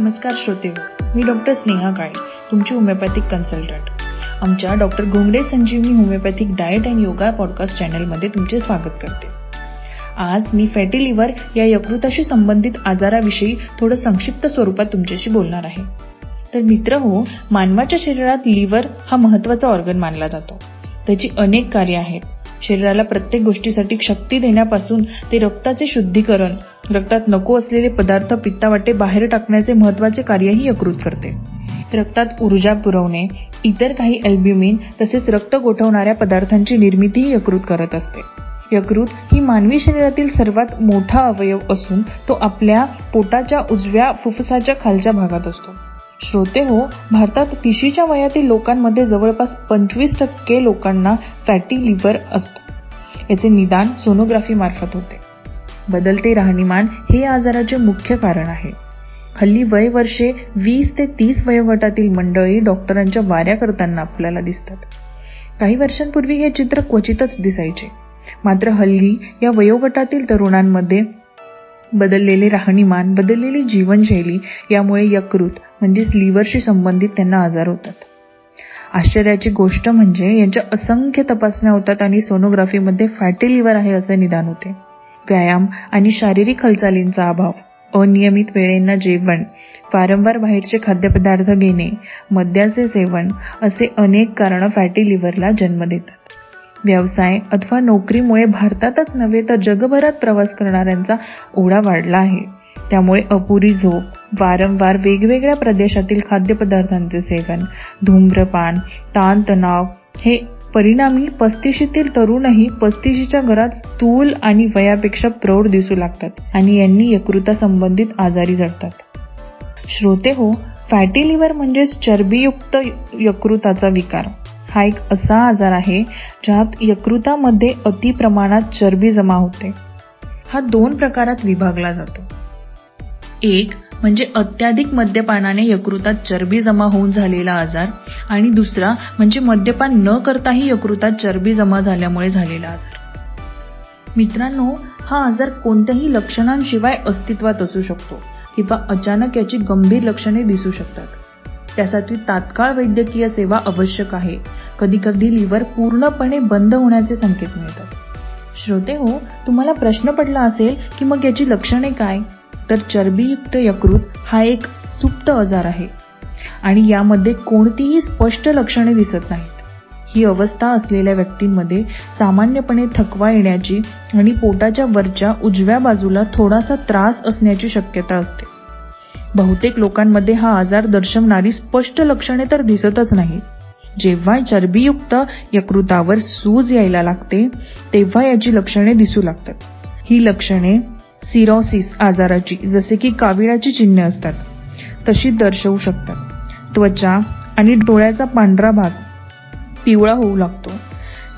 नमस्कार श्रोते मी डॉक्टर स्नेहा काळे तुमची होमिओपॅथिक कन्सल्टंट. आमच्या doctor Ghongade Sanjivani homeopathic diet and yoga podcast चॅनलमध्ये तुमचे स्वागत करते. आज मी फॅटी लिव्हर या यकृताशी संबंधित आजाराविषयी थोडं संक्षिप्त स्वरूपात तुमच्याशी बोलणार आहे. तर मित्र हो मानवाच्या शरीरात लिव्हर हा महत्त्वाचा ऑर्गन मानला जातो. त्याची अनेक कार्य आहेत. शरीराला प्रत्येक गोष्टीसाठी शक्ती देण्यापासून ते रक्ताचे शुद्धीकरण. रक्तात नको असलेले पदार्थ पित्तावाटे बाहेर टाकण्याचे महत्त्वाचे कार्यही यकृत करते. रक्तात ऊर्जा पुरवणे इतर काही अल्ब्युमिन तसेच रक्त गोठवणाऱ्या पदार्थांची निर्मितीही यकृत करत असते. यकृत ही मानवी शरीरातील सर्वात मोठा अवयव असून तो आपल्या पोटाच्या उजव्या फुफ्फुसाच्या खालच्या भागात असतो. श्रोते हो भारतात तिशीच्या वयातील लोकांमध्ये जवळपास पंचवीस टक्के लोकांना फॅटी लिव्हर असतो. याचे निदान सोनोग्राफी मार्फत होते. बदलते राहणीमान हे आजाराचे मुख्य कारण आहे. हल्ली वय वर्षे वीस ते तीस वयोगटातील मंडळी डॉक्टरांच्या वाऱ्या करताना आपल्याला दिसतात. काही वर्षांपूर्वी हे चित्र क्वचितच दिसायचे. मात्र हल्ली या वयोगटातील तरुणांमध्ये बदललेले राहणीमान बदललेली जीवनशैली यामुळे यकृत म्हणजेच लिव्हरशी संबंधित त्यांना आजार होतात. आश्चर्याची गोष्ट म्हणजे यांच्या असंख्य तपासण्या होतात आणि सोनोग्राफीमध्ये फॅटी लिव्हर आहे असे निदान होते. व्यायाम आणि शारीरिक हालचालींचा अभाव अनियमित वेळेंना जेवण वारंवार बाहेरचे खाद्यपदार्थ घेणे मद्याचे सेवन असे अनेक कारण फॅटी लिव्हरला जन्म देतात. व्यवसाय अथवा नोकरीमुळे भारतातच नव्हे तर जगभरात प्रवास करणाऱ्यांचा ओढा वाढला आहे. त्यामुळे अपुरी झोप वारंवार वेगवेगळ्या प्रदेशातील खाद्यपदार्थांचे सेवन धूम्रपान ताणतणाव हे परिणामी पस्तीशीतील तरुणही पस्तीशीच्या घरात स्थूल आणि वयापेक्षा प्रौढ दिसू लागतात आणि यांनी यकृता संबंधित आजारी जडतात. श्रोते हो फॅटी लिव्हर म्हणजेच चरबीयुक्त यकृताचा विकार. हा एक असा आजार आहे ज्यात यकृतामध्ये अतिप्रमाणात चरबी जमा होते. हा दोन प्रकारात विभागला जातो. एक म्हणजे अत्याधिक मद्यपानाने यकृतात चरबी जमा होऊन झालेला आजार आणि दुसरा म्हणजे मद्यपान न करताही यकृतात चरबी जमा झाल्यामुळे झालेला आजार. मित्रांनो हा आजार कोणत्याही लक्षणांशिवाय अस्तित्वात असू शकतो किंवा अचानक याची गंभीर लक्षणे दिसू शकतात. त्यासाठी तात्काळ वैद्यकीय सेवा आवश्यक आहे. कधी कधी लिव्हर पूर्णपणे बंद होण्याचे संकेत मिळतात. श्रोते हो तुम्हाला प्रश्न पडला असेल की मग याची लक्षणे काय? तर चरबीयुक्त यकृत हा एक सुप्त आजार आहे. आणि यामध्ये कोणतीही स्पष्ट लक्षणे दिसत नाहीत. ही अवस्था असलेल्या व्यक्तींमध्ये सामान्यपणे थकवा येण्याची आणि पोटाच्या वरच्या उजव्या बाजूला थोडासा त्रास असण्याची शक्यता असते. बहुतेक लोकांमध्ये हा आजार दर्शवणारी स्पष्ट लक्षणे तर दिसतच नाही जेव्हा चरबीयुक्त यकृतावर सूज यायला लागते तेव्हा याची लक्षणे दिसू लागतात. ही लक्षणे सिरॉसिस आजाराची जसे की काविळाची चिन्हे असतात तशी दर्शवू शकतात. त्वचा आणि डोळ्याचा पांढरा भाग पिवळा होऊ लागतो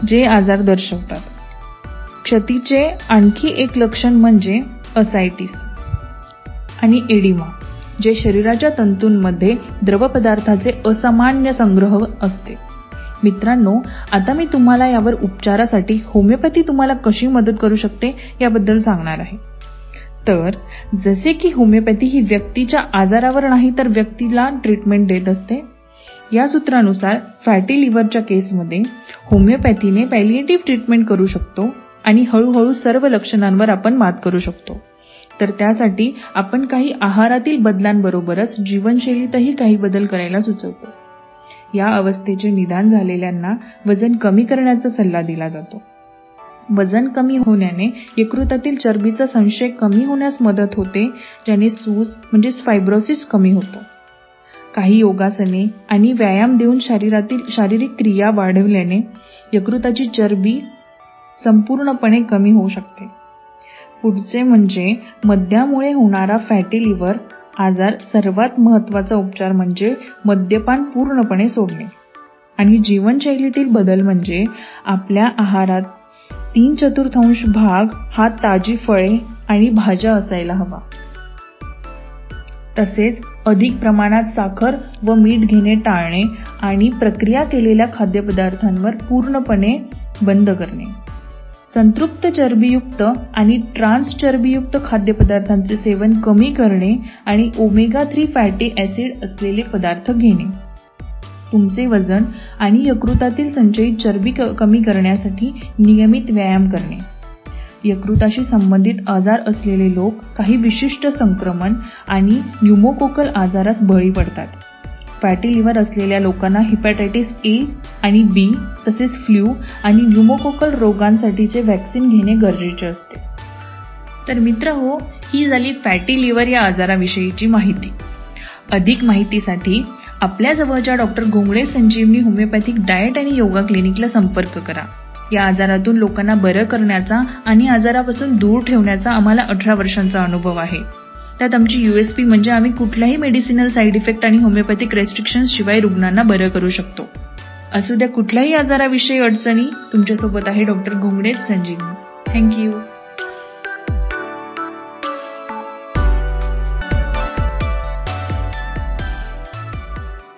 जे आजार दर्शवतात. क्षतीचे आणखी एक लक्षण म्हणजे असायटिस आणि एडिमा. जे शरीराच्या तंतूंमध्ये द्रवपदार्थाचे असामान्य संग्रह असते. मित्रांनो आता मी तुम्हाला यावर उपचारासाठी होमिओपॅथी तुम्हाला कशी मदत करू शकते याबद्दल सांगणार आहे. तर जसे की होमिओपॅथी ही व्यक्तीच्या आजारावर नाही तर व्यक्तीला ट्रीटमेंट देत असते. या सूत्रानुसार फॅटी लिव्हरच्या केसमध्ये होमिओपॅथीने पॅलिएटिव्ह ट्रीटमेंट करू शकतो आणि हळूहळू सर्व लक्षणांवर आपण मात करू शकतो. तर त्यासाठी आपण काही आहारातील बदलांबरोबरच जीवनशैलीतही काही बदल करायला सुचवतो. या अवस्थेचे निदान झालेल्यांना वजन कमी करण्याचा सल्ला दिला जातो. वजन कमी होण्याने यकृतातील चरबीचा संशय कमी होण्यास मदत होते ज्याने सूज म्हणजेच फायब्रोसिस कमी होतो. काही योगासने आणि व्यायाम देऊन शरीरातील शारीरिक क्रिया वाढवल्याने यकृताची चरबी संपूर्णपणे कमी होऊ शकते. पुढचे म्हणजे मद्यामुळे होणारा फॅटी लिव्हर आजार सर्वात महत्त्वाचा उपचार म्हणजे मद्यपान पूर्णपणे सोडणे. आणि जीवनशैलीतील बदल म्हणजे आपल्या आहारात तीन चतुर्थांश भाग हा ताजी फळे आणि भाज्या असायला हवा. तसेच अधिक प्रमाणात साखर व मीठ घेणे टाळणे आणि प्रक्रिया केलेल्या खाद्यपदार्थांवर पूर्णपणे बंद करणे. संतृप्त चरबीयुक्त आणि ट्रान्स चरबीयुक्त खाद्यपदार्थांचे सेवन कमी करणे आणि ओमेगा थ्री फॅटी ॲसिड असलेले पदार्थ घेणे. तुमचे वजन आणि यकृतातील संचयित चरबी कमी करण्यासाठी नियमित व्यायाम करणे. यकृताशी संबंधित आजार असलेले लोक काही विशिष्ट संक्रमण आणि न्यूमोकोकल आजारास बळी पडतात. फॅटी लिव्हर असलेल्या लोकांना हिपॅटायटिस ए आणि बी तसेच फ्ल्यू आणि न्युमोकोकल रोगांसाठीचे व्हॅक्सिन घेणे गरजेचे असते. तर मित्र हो ही झाली फॅटी लिव्हर या आजाराविषयीची माहिती. अधिक माहितीसाठी आपल्या जवळच्या doctor Ghongade Sanjeevani homeopathic diet आणि योगा क्लिनिकला संपर्क करा. या आजारातून लोकांना बरं करण्याचा आणि आजारापासून दूर ठेवण्याचा आम्हाला अठरा वर्षांचा अनुभव आहे. त्यात आमची यूएसपी म्हणजे आम्ही कुठल्याही मेडिसिनल साईड इफेक्ट आणि होमिओपॅथिक रेस्ट्रिक्शन्स शिवाय रुग्णांना बरं करू शकतो. असू द्या कुठल्याही आजाराविषयी अडचणी तुमच्यासोबत आहे डॉक्टर घोंगडेच संजीवनी. थँक्यू